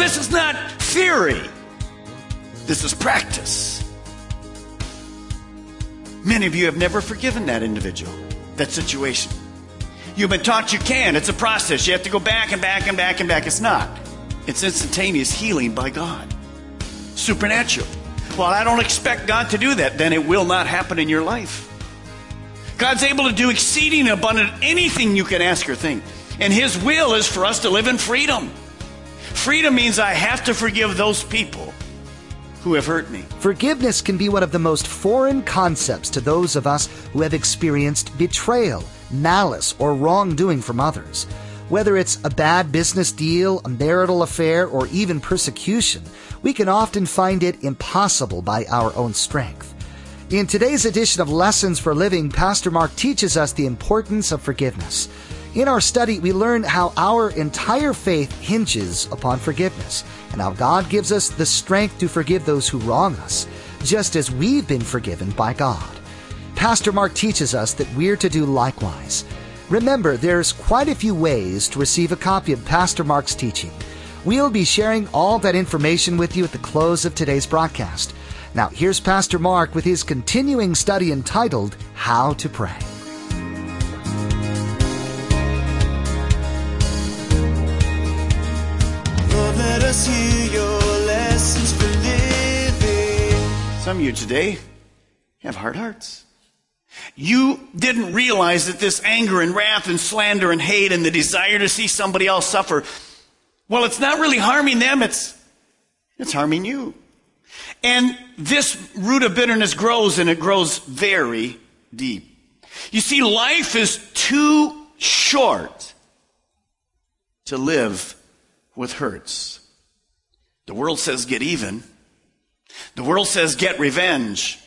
This is not theory. This is practice. Many of you have never forgiven that individual, that situation. You've been taught you can. It's a process. You have to go back and back and back and back. It's not. It's instantaneous healing by God. Supernatural. Well, I don't expect God to do that. Then it will not happen in your life. God's able to do exceeding abundant anything you can ask or think. And His will is for us to live in freedom. Freedom means I have to forgive those people who have hurt me. Forgiveness can be one of the most foreign concepts to those of us who have experienced betrayal, malice, or wrongdoing from others. Whether it's a bad business deal, a marital affair, or even persecution, we can often find it impossible by our own strength. In today's edition of Lessons for Living, Pastor Mark teaches us the importance of forgiveness. In our study, we learn how our entire faith hinges upon forgiveness and how God gives us the strength to forgive those who wrong us, just as we've been forgiven by God. Pastor Mark teaches us that we're to do likewise. Remember, there's quite a few ways to receive a copy of Pastor Mark's teaching. We'll be sharing all that information with you at the close of today's broadcast. Now, here's Pastor Mark with his continuing study entitled How to Pray. Some of you today have hard hearts. You didn't realize that this anger and wrath and slander and hate and the desire to see somebody else suffer, well, it's not really harming them, it's, it's harming you. And this root of bitterness grows and it grows very deep. You see, life is too short to live with hurts. The world says get even. The world says get revenge.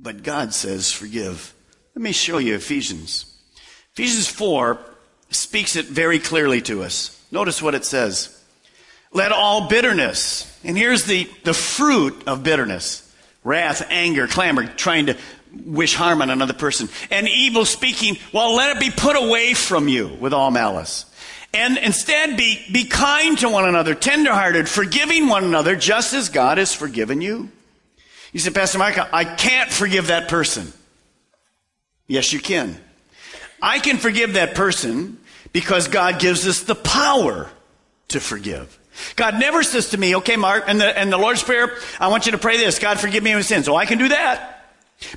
But God says forgive. Let me show you Ephesians. Ephesians 4 speaks it very clearly to us. Notice what it says. Let all bitterness, and here's the, the fruit of bitterness wrath, anger, clamor, trying to wish harm on another person, and evil speaking, well, let it be put away from you with all malice. And instead be, be kind to one another, tenderhearted, forgiving one another, just as God has forgiven you. You say, Pastor Mike, I can't forgive that person. Yes, you can. I can forgive that person because God gives us the power to forgive. God never says to me, okay, Mark, and the, and the Lord's Prayer, I want you to pray this. God, forgive me my sins. Oh, I can do that.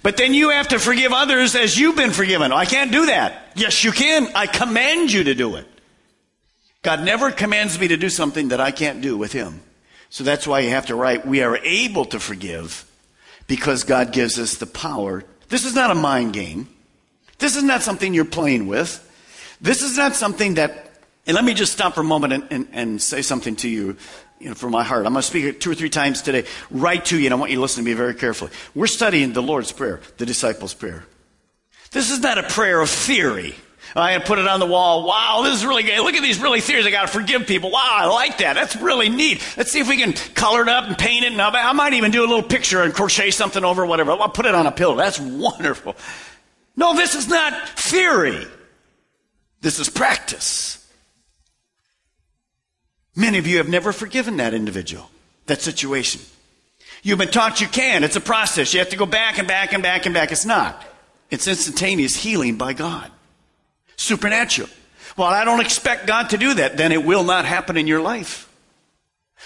But then you have to forgive others as you've been forgiven. I can't do that. Yes, you can. I command you to do it. God never commands me to do something that I can't do with Him. So that's why you have to write, we are able to forgive because God gives us the power. This is not a mind game. This is not something you're playing with. This is not something that, and let me just stop for a moment and, and, and say something to you, you know, from my heart. I'm going to speak it two or three times today, right to you, and I want you to listen to me very carefully. We're studying the Lord's Prayer, the disciples' prayer. This is not a prayer of theory. I put it on the wall. Wow, this is really good. Look at these really theories. I got to forgive people. Wow, I like that. That's really neat. Let's see if we can color it up and paint it. And I might even do a little picture and crochet something over, whatever. I'll put it on a pillow. That's wonderful. No, this is not theory. This is practice. Many of you have never forgiven that individual, that situation. You've been taught you can. It's a process. You have to go back and back and back and back. It's not. It's instantaneous healing by God. Supernatural. Well, I don't expect God to do that. Then it will not happen in your life.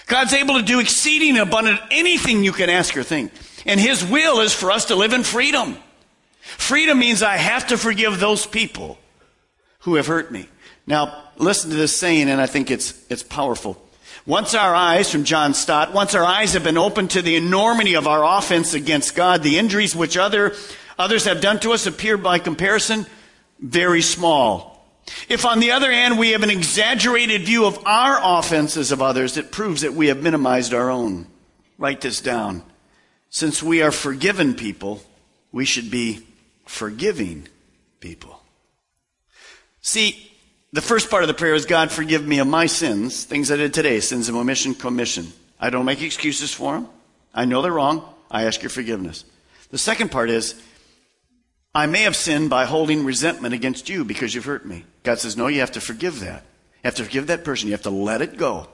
God's able to do exceeding abundant anything you can ask or think. And His will is for us to live in freedom. Freedom means I have to forgive those people who have hurt me. Now, listen to this saying, and I think it's, it's powerful. Once our eyes, from John Stott, once our eyes have been opened to the enormity of our offense against God, the injuries which other, others have done to us appear by comparison very small. If on the other hand we have an exaggerated view of our offenses of others, it proves that we have minimized our own. Write this down. Since we are forgiven people, we should be forgiving people. See, the first part of the prayer is God forgive me of my sins, things I did today, sins of omission, commission. I don't make excuses for them. I know they're wrong. I ask your forgiveness. The second part is I may have sinned by holding resentment against you because you've hurt me. God says, no, you have to forgive that. You have to forgive that person. You have to let it go.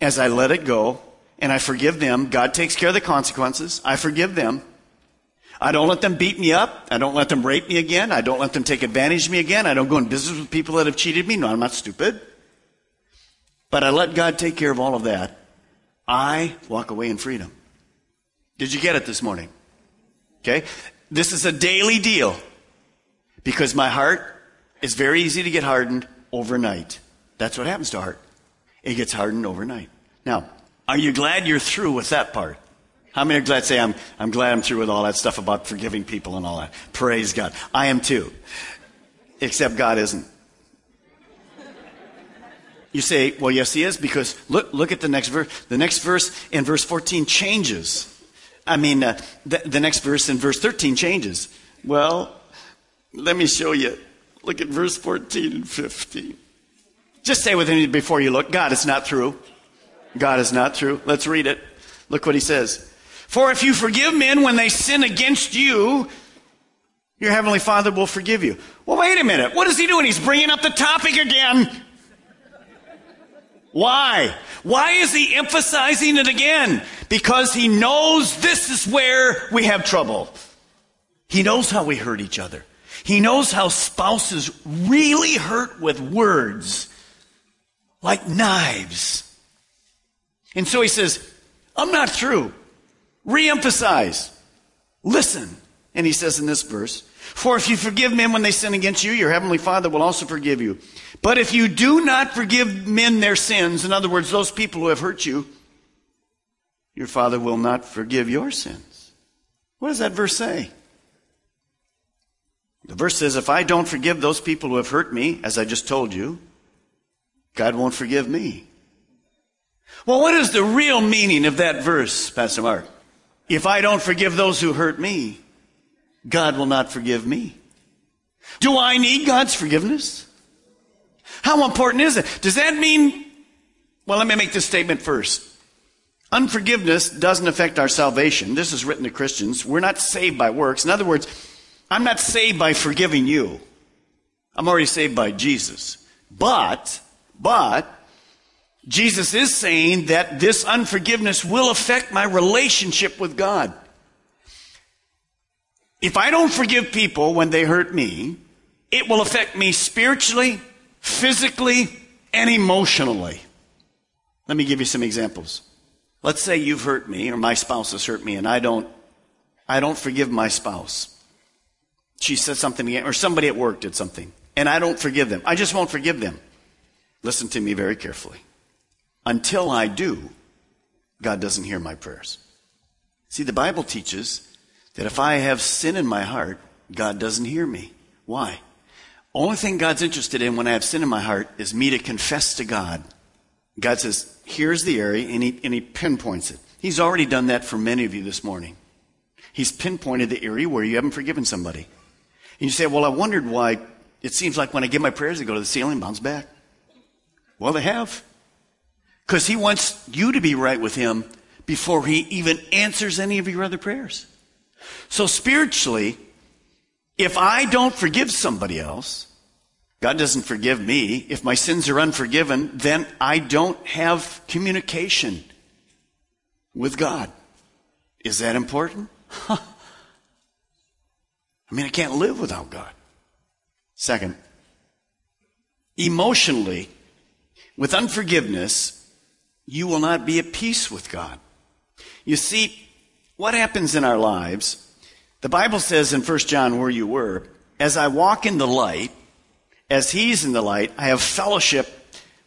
As I let it go and I forgive them, God takes care of the consequences. I forgive them. I don't let them beat me up. I don't let them rape me again. I don't let them take advantage of me again. I don't go in business with people that have cheated me. No, I'm not stupid. But I let God take care of all of that. I walk away in freedom. Did you get it this morning? Okay? This is a daily deal because my heart is very easy to get hardened overnight. That's what happens to heart. It gets hardened overnight. Now, are you glad you're through with that part? How many are glad say I'm, I'm glad I'm through with all that stuff about forgiving people and all that? Praise God. I am too. Except God isn't. You say, well, yes, he is, because look, look at the next verse. The next verse in verse 14 changes. I mean, uh, the, the next verse in verse 13 changes. Well, let me show you. Look at verse 14 and 15. Just say with me before you look, God is not through. God is not through. Let's read it. Look what he says. For if you forgive men when they sin against you, your heavenly Father will forgive you. Well, wait a minute. What is he doing? He's bringing up the topic again. Why? Why is he emphasizing it again? Because he knows this is where we have trouble. He knows how we hurt each other. He knows how spouses really hurt with words like knives. And so he says, I'm not through. Reemphasize. Listen. And he says in this verse, For if you forgive men when they sin against you, your heavenly Father will also forgive you. But if you do not forgive men their sins, in other words, those people who have hurt you, your Father will not forgive your sins. What does that verse say? The verse says, if I don't forgive those people who have hurt me, as I just told you, God won't forgive me. Well, what is the real meaning of that verse, Pastor Mark? If I don't forgive those who hurt me, God will not forgive me. Do I need God's forgiveness? How important is it? Does that mean, well, let me make this statement first. Unforgiveness doesn't affect our salvation. This is written to Christians. We're not saved by works. In other words, I'm not saved by forgiving you. I'm already saved by Jesus. But, but, Jesus is saying that this unforgiveness will affect my relationship with God. If I don't forgive people when they hurt me, it will affect me spiritually, physically, and emotionally. Let me give you some examples. Let's say you've hurt me or my spouse has hurt me and I don't I don't forgive my spouse. She said something again, or somebody at work did something and I don't forgive them. I just won't forgive them. Listen to me very carefully. Until I do, God doesn't hear my prayers. See, the Bible teaches that if I have sin in my heart, God doesn't hear me. Why? Only thing God's interested in when I have sin in my heart is me to confess to God. God says, here's the area, and he, and he pinpoints it. He's already done that for many of you this morning. He's pinpointed the area where you haven't forgiven somebody. And you say, well, I wondered why it seems like when I give my prayers, they go to the ceiling, bounce back. Well, they have. Because he wants you to be right with him before he even answers any of your other prayers. So spiritually, if I don't forgive somebody else, God doesn't forgive me. If my sins are unforgiven, then I don't have communication with God. Is that important? I mean, I can't live without God. Second, emotionally, with unforgiveness, you will not be at peace with God. You see, what happens in our lives, the Bible says in 1 John where you were, as I walk in the light, as he's in the light, I have fellowship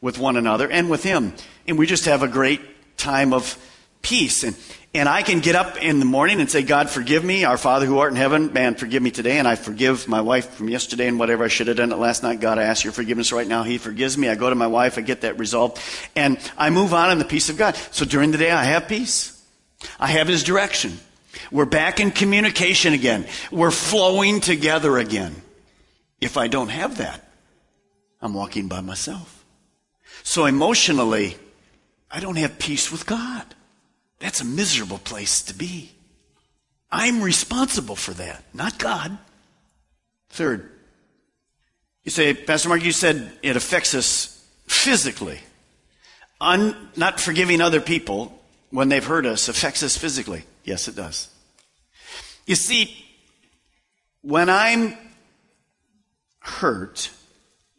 with one another and with him. and we just have a great time of peace. And, and I can get up in the morning and say, God, forgive me. Our Father who art in heaven, man, forgive me today. And I forgive my wife from yesterday and whatever I should have done it last night. God, I ask your forgiveness right now. He forgives me. I go to my wife. I get that resolved. And I move on in the peace of God. So during the day, I have peace. I have his direction. We're back in communication again. We're flowing together again. If I don't have that, I'm walking by myself. So emotionally, I don't have peace with God. That's a miserable place to be. I'm responsible for that, not God. Third, you say, Pastor Mark, you said it affects us physically. Un, not forgiving other people when they've hurt us affects us physically. Yes, it does. You see, when I'm hurt,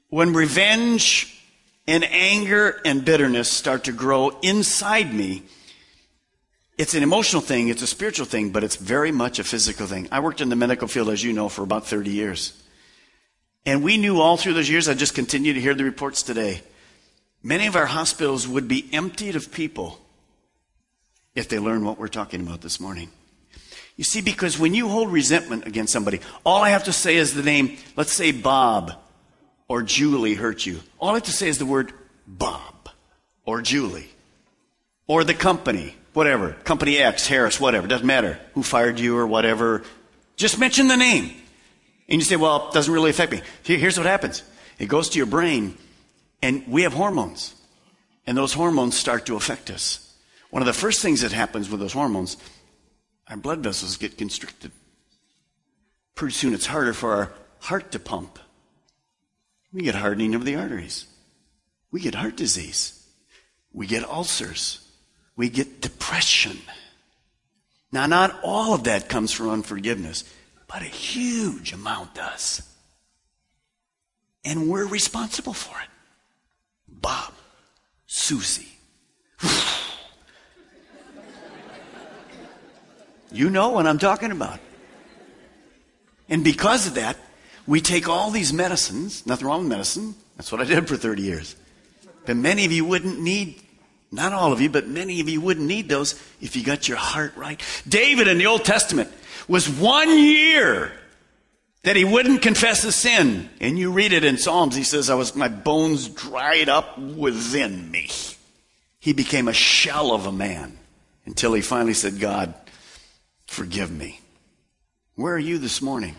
when revenge and anger and bitterness start to grow inside me, it's an emotional thing, it's a spiritual thing, but it's very much a physical thing. I worked in the medical field, as you know, for about 30 years. And we knew all through those years, I just continue to hear the reports today. Many of our hospitals would be emptied of people if they learn what we're talking about this morning. You see, because when you hold resentment against somebody, all I have to say is the name, let's say Bob or Julie hurt you. All I have to say is the word Bob or Julie or the company, whatever, company X, Harris, whatever, doesn't matter who fired you or whatever. Just mention the name. And you say, well, it doesn't really affect me. Here's what happens. It goes to your brain and we have hormones and those hormones start to affect us. One of the first things that happens with those hormones our blood vessels get constricted. Pretty soon it's harder for our heart to pump. We get hardening of the arteries. We get heart disease. We get ulcers. We get depression. Now, not all of that comes from unforgiveness, but a huge amount does. And we're responsible for it. Bob, Susie. You know what I'm talking about. And because of that, we take all these medicines, nothing wrong with medicine. That's what I did for 30 years. But many of you wouldn't need, not all of you, but many of you wouldn't need those if you got your heart right. David in the Old Testament was one year that he wouldn't confess a sin. And you read it in Psalms. He says, I was, my bones dried up within me. He became a shell of a man until he finally said, God, Forgive me. Where are you this morning?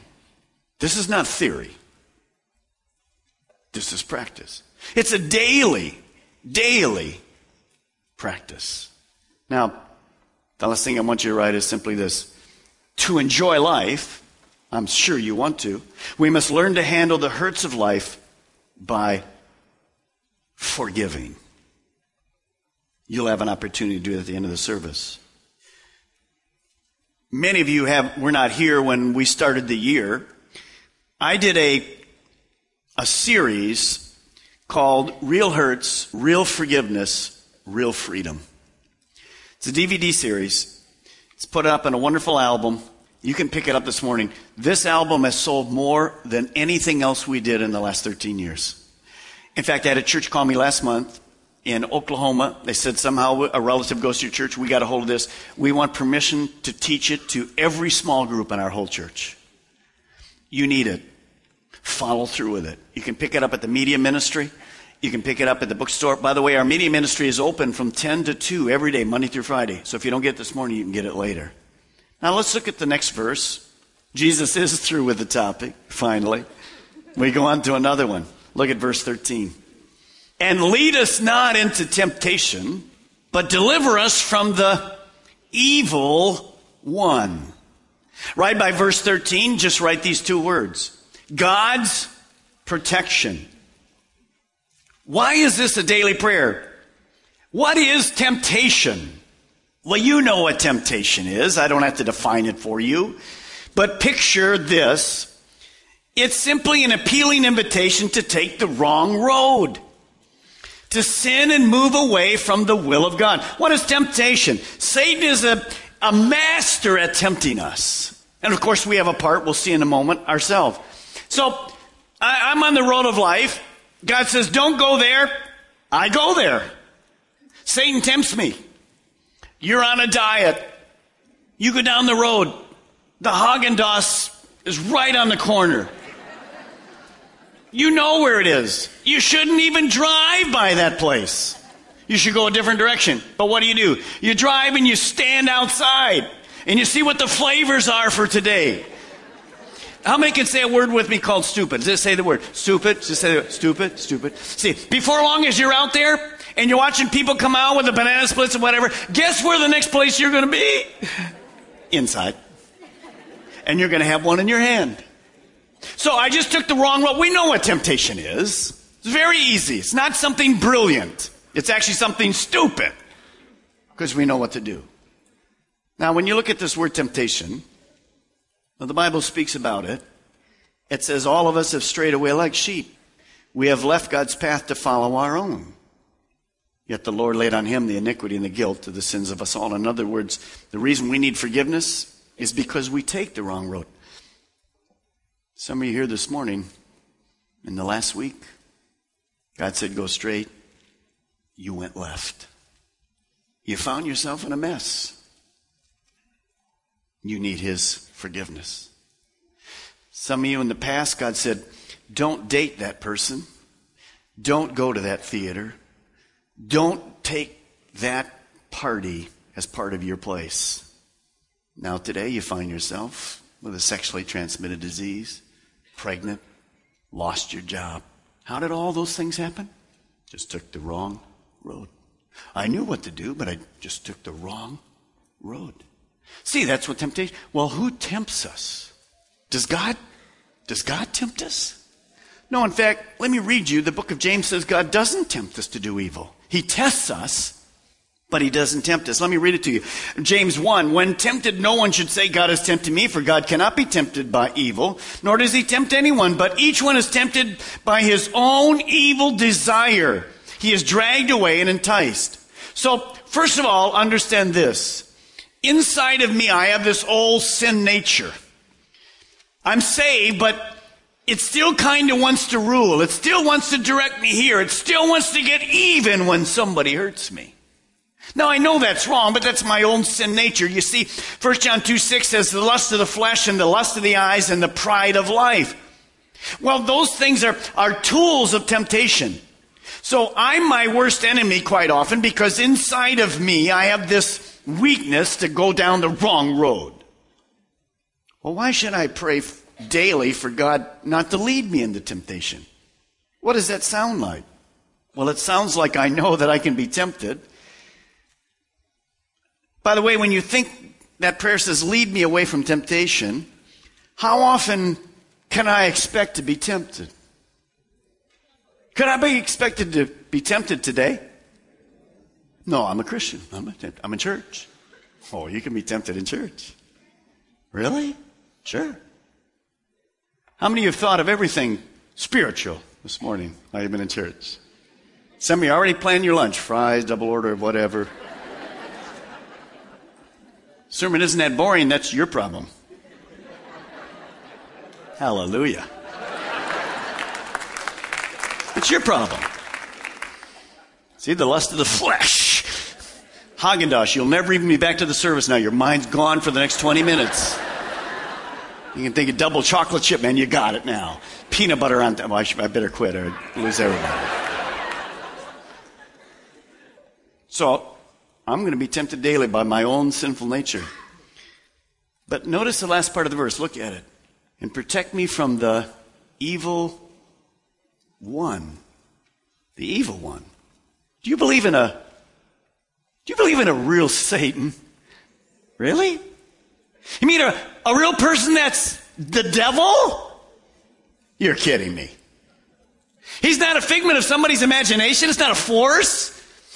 This is not theory. This is practice. It's a daily, daily practice. Now, the last thing I want you to write is simply this. To enjoy life, I'm sure you want to, we must learn to handle the hurts of life by forgiving. You'll have an opportunity to do it at the end of the service. Many of you have, were not here when we started the year. I did a, a series called Real Hurts, Real Forgiveness, Real Freedom. It's a DVD series. It's put up in a wonderful album. You can pick it up this morning. This album has sold more than anything else we did in the last 13 years. In fact, I had a church call me last month in Oklahoma. They said somehow a relative goes to your church. We got a hold of this. We want permission to teach it to every small group in our whole church. You need it. Follow through with it. You can pick it up at the media ministry. You can pick it up at the bookstore. By the way, our media ministry is open from 10 to 2 every day, Monday through Friday. So if you don't get it this morning, you can get it later. Now let's look at the next verse. Jesus is through with the topic, finally. We go on to another one. Look at verse 13. And lead us not into temptation, but deliver us from the evil one. Right by verse 13, just write these two words God's protection. Why is this a daily prayer? What is temptation? Well, you know what temptation is. I don't have to define it for you. But picture this. It's simply an appealing invitation to take the wrong road to sin and move away from the will of God. What is temptation? Satan is a, a master at tempting us. And of course, we have a part, we'll see in a moment, ourselves. So, I, I'm on the road of life. God says, don't go there. I go there. Satan tempts me. You're on a diet. You go down the road. The Haagen-Dazs is right on the corner. You know where it is. You shouldn't even drive by that place. You should go a different direction. But what do you do? You drive and you stand outside and you see what the flavors are for today. How many can say a word with me called stupid? Just say the word stupid. Just say the, stupid, stupid. See, before long as you're out there and you're watching people come out with the banana splits and whatever, guess where the next place you're going to be? Inside. And you're going to have one in your hand. So I just took the wrong road. We know what temptation is. It's very easy. It's not something brilliant. It's actually something stupid because we know what to do. Now, when you look at this word temptation, the Bible speaks about it. It says, All of us have strayed away like sheep. We have left God's path to follow our own. Yet the Lord laid on him the iniquity and the guilt of the sins of us all. In other words, the reason we need forgiveness is because we take the wrong road. Some of you here this morning, in the last week, God said, Go straight. You went left. You found yourself in a mess. You need His forgiveness. Some of you in the past, God said, Don't date that person. Don't go to that theater. Don't take that party as part of your place. Now, today, you find yourself with a sexually transmitted disease pregnant, lost your job. How did all those things happen? Just took the wrong road. I knew what to do, but I just took the wrong road. See, that's what temptation. Well, who tempts us? Does God? Does God tempt us? No, in fact, let me read you. The book of James says God doesn't tempt us to do evil. He tests us but he doesn't tempt us. Let me read it to you. James 1, when tempted, no one should say, God has tempted me, for God cannot be tempted by evil, nor does he tempt anyone, but each one is tempted by his own evil desire. He is dragged away and enticed. So, first of all, understand this. Inside of me, I have this old sin nature. I'm saved, but it still kind of wants to rule. It still wants to direct me here. It still wants to get even when somebody hurts me. Now I know that's wrong, but that's my own sin nature. You see, 1 John 2 6 says the lust of the flesh and the lust of the eyes and the pride of life. Well, those things are, are tools of temptation. So I'm my worst enemy quite often because inside of me I have this weakness to go down the wrong road. Well, why should I pray daily for God not to lead me into temptation? What does that sound like? Well, it sounds like I know that I can be tempted by the way, when you think that prayer says, lead me away from temptation, how often can I expect to be tempted? Could I be expected to be tempted today? No, I'm a Christian. I'm, a, I'm in church. Oh, you can be tempted in church. Really? Sure. How many of you have thought of everything spiritual this morning while you've been in church? Some of you already planned your lunch, fries, double order, of whatever. Sermon isn't that boring, that's your problem. Hallelujah. It's your problem. See, the lust of the flesh. Haagen-Dazs, you'll never even be back to the service now. Your mind's gone for the next 20 minutes. You can think of double chocolate chip, man. You got it now. Peanut butter on. Well, I, I better quit or lose everybody. So I'm going to be tempted daily by my own sinful nature. But notice the last part of the verse. Look at it. And protect me from the evil one. The evil one. Do you believe in a, do you believe in a real Satan? Really? You mean a, a real person that's the devil? You're kidding me. He's not a figment of somebody's imagination. It's not a force.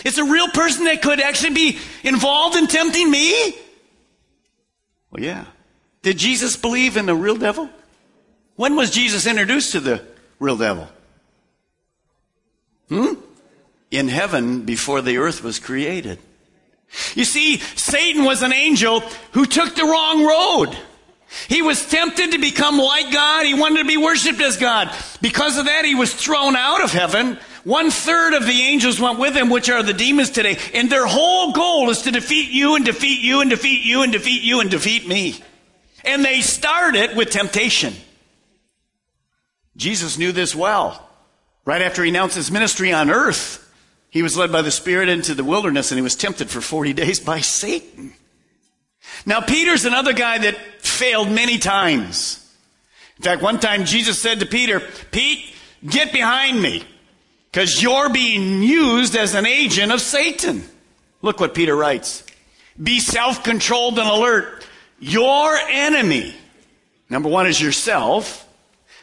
It's a real person that could actually be involved in tempting me? Well, yeah. Did Jesus believe in the real devil? When was Jesus introduced to the real devil? Hmm? In heaven before the earth was created. You see, Satan was an angel who took the wrong road. He was tempted to become like God. He wanted to be worshiped as God. Because of that, he was thrown out of heaven One third of the angels went with him, which are the demons today. And their whole goal is to defeat you and defeat you and defeat you and defeat you and defeat me. And they started with temptation. Jesus knew this well. Right after he announced his ministry on earth, he was led by the Spirit into the wilderness and he was tempted for 40 days by Satan. Now, Peter's another guy that failed many times. In fact, one time Jesus said to Peter, Pete, get behind me because you're being used as an agent of Satan. Look what Peter writes. Be self-controlled and alert. Your enemy, number one is yourself,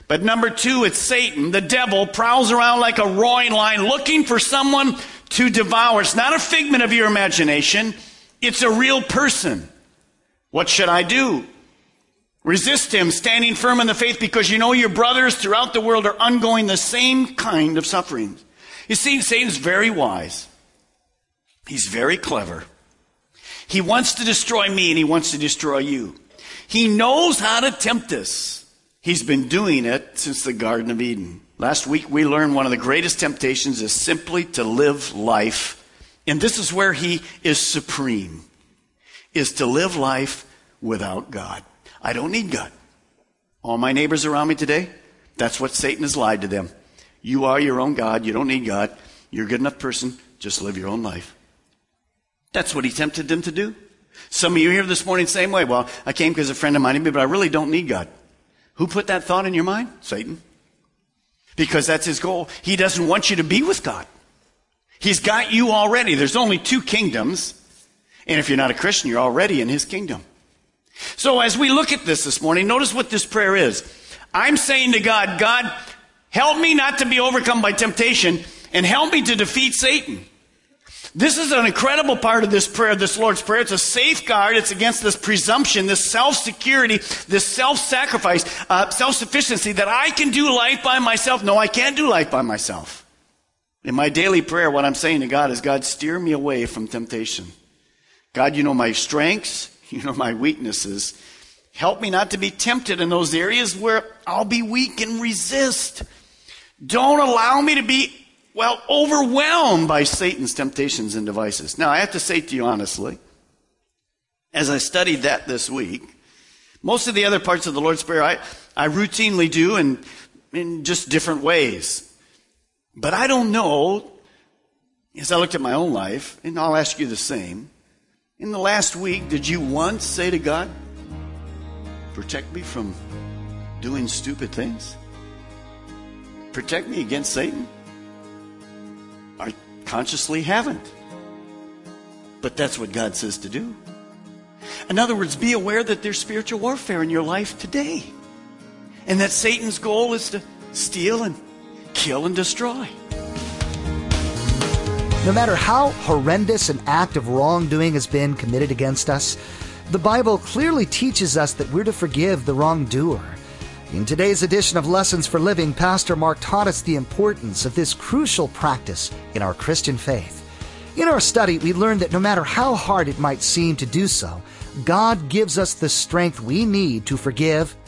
but number two, it's Satan. The devil prowls around like a roaring lion looking for someone to devour. It's not a figment of your imagination. It's a real person. What should I do? Resist him, standing firm in the faith because you know your brothers throughout the world are undergoing the same kind of sufferings. You see, Satan's very wise. He's very clever. He wants to destroy me and he wants to destroy you. He knows how to tempt us. He's been doing it since the Garden of Eden. Last week we learned one of the greatest temptations is simply to live life. And this is where he is supreme, is to live life without God. I don't need God. All my neighbors around me today, that's what Satan has lied to them. You are your own God. You don't need God. You're a good enough person. Just live your own life. That's what he tempted them to do. Some of you here this morning, same way. Well, I came because a friend of mine, but I really don't need God. Who put that thought in your mind? Satan. Because that's his goal. He doesn't want you to be with God. He's got you already. There's only two kingdoms. And if you're not a Christian, you're already in his kingdom. So as we look at this this morning, notice what this prayer is. I'm saying to God, God, help me not to be overcome by temptation and help me to defeat Satan. This is an incredible part of this prayer, this Lord's Prayer. It's a safeguard. It's against this presumption, this self-security, this self-sacrifice, uh, self-sufficiency that I can do life by myself. No, I can't do life by myself. In my daily prayer, what I'm saying to God is, God, steer me away from temptation. God, you know my strengths. You know my weaknesses. Help me not to be tempted in those areas where I'll be weak and resist. Don't allow me to be, well, overwhelmed by Satan's temptations and devices. Now, I have to say to you honestly, as I studied that this week, most of the other parts of the Lord's Prayer I, I routinely do in, in just different ways. But I don't know, as I looked at my own life, and I'll ask you the same, in the last week, did you once say to God, protect me from doing stupid things? Protect me against Satan? I consciously haven't. But that's what God says to do. In other words, be aware that there's spiritual warfare in your life today. And that Satan's goal is to steal and kill and destroy. No matter how horrendous an act of wrongdoing has been committed against us, the Bible clearly teaches us that we're to forgive the wrongdoer. In today's edition of Lessons for Living, Pastor Mark taught us the importance of this crucial practice in our Christian faith. In our study, we learned that no matter how hard it might seem to do so, God gives us the strength we need to forgive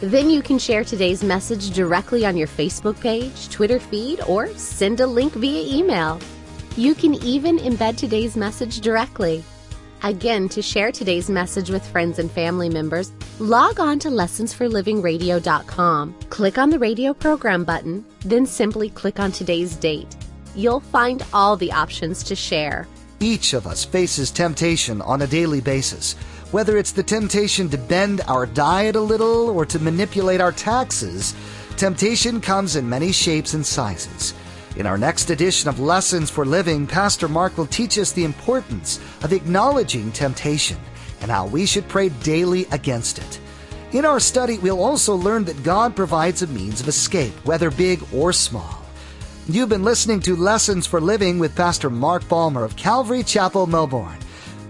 Then you can share today's message directly on your Facebook page, Twitter feed, or send a link via email. You can even embed today's message directly. Again, to share today's message with friends and family members, log on to lessonsforlivingradio.com. Click on the radio program button, then simply click on today's date. You'll find all the options to share. Each of us faces temptation on a daily basis. Whether it's the temptation to bend our diet a little or to manipulate our taxes, temptation comes in many shapes and sizes. In our next edition of Lessons for Living, Pastor Mark will teach us the importance of acknowledging temptation and how we should pray daily against it. In our study, we'll also learn that God provides a means of escape, whether big or small. You've been listening to Lessons for Living with Pastor Mark Balmer of Calvary Chapel, Melbourne.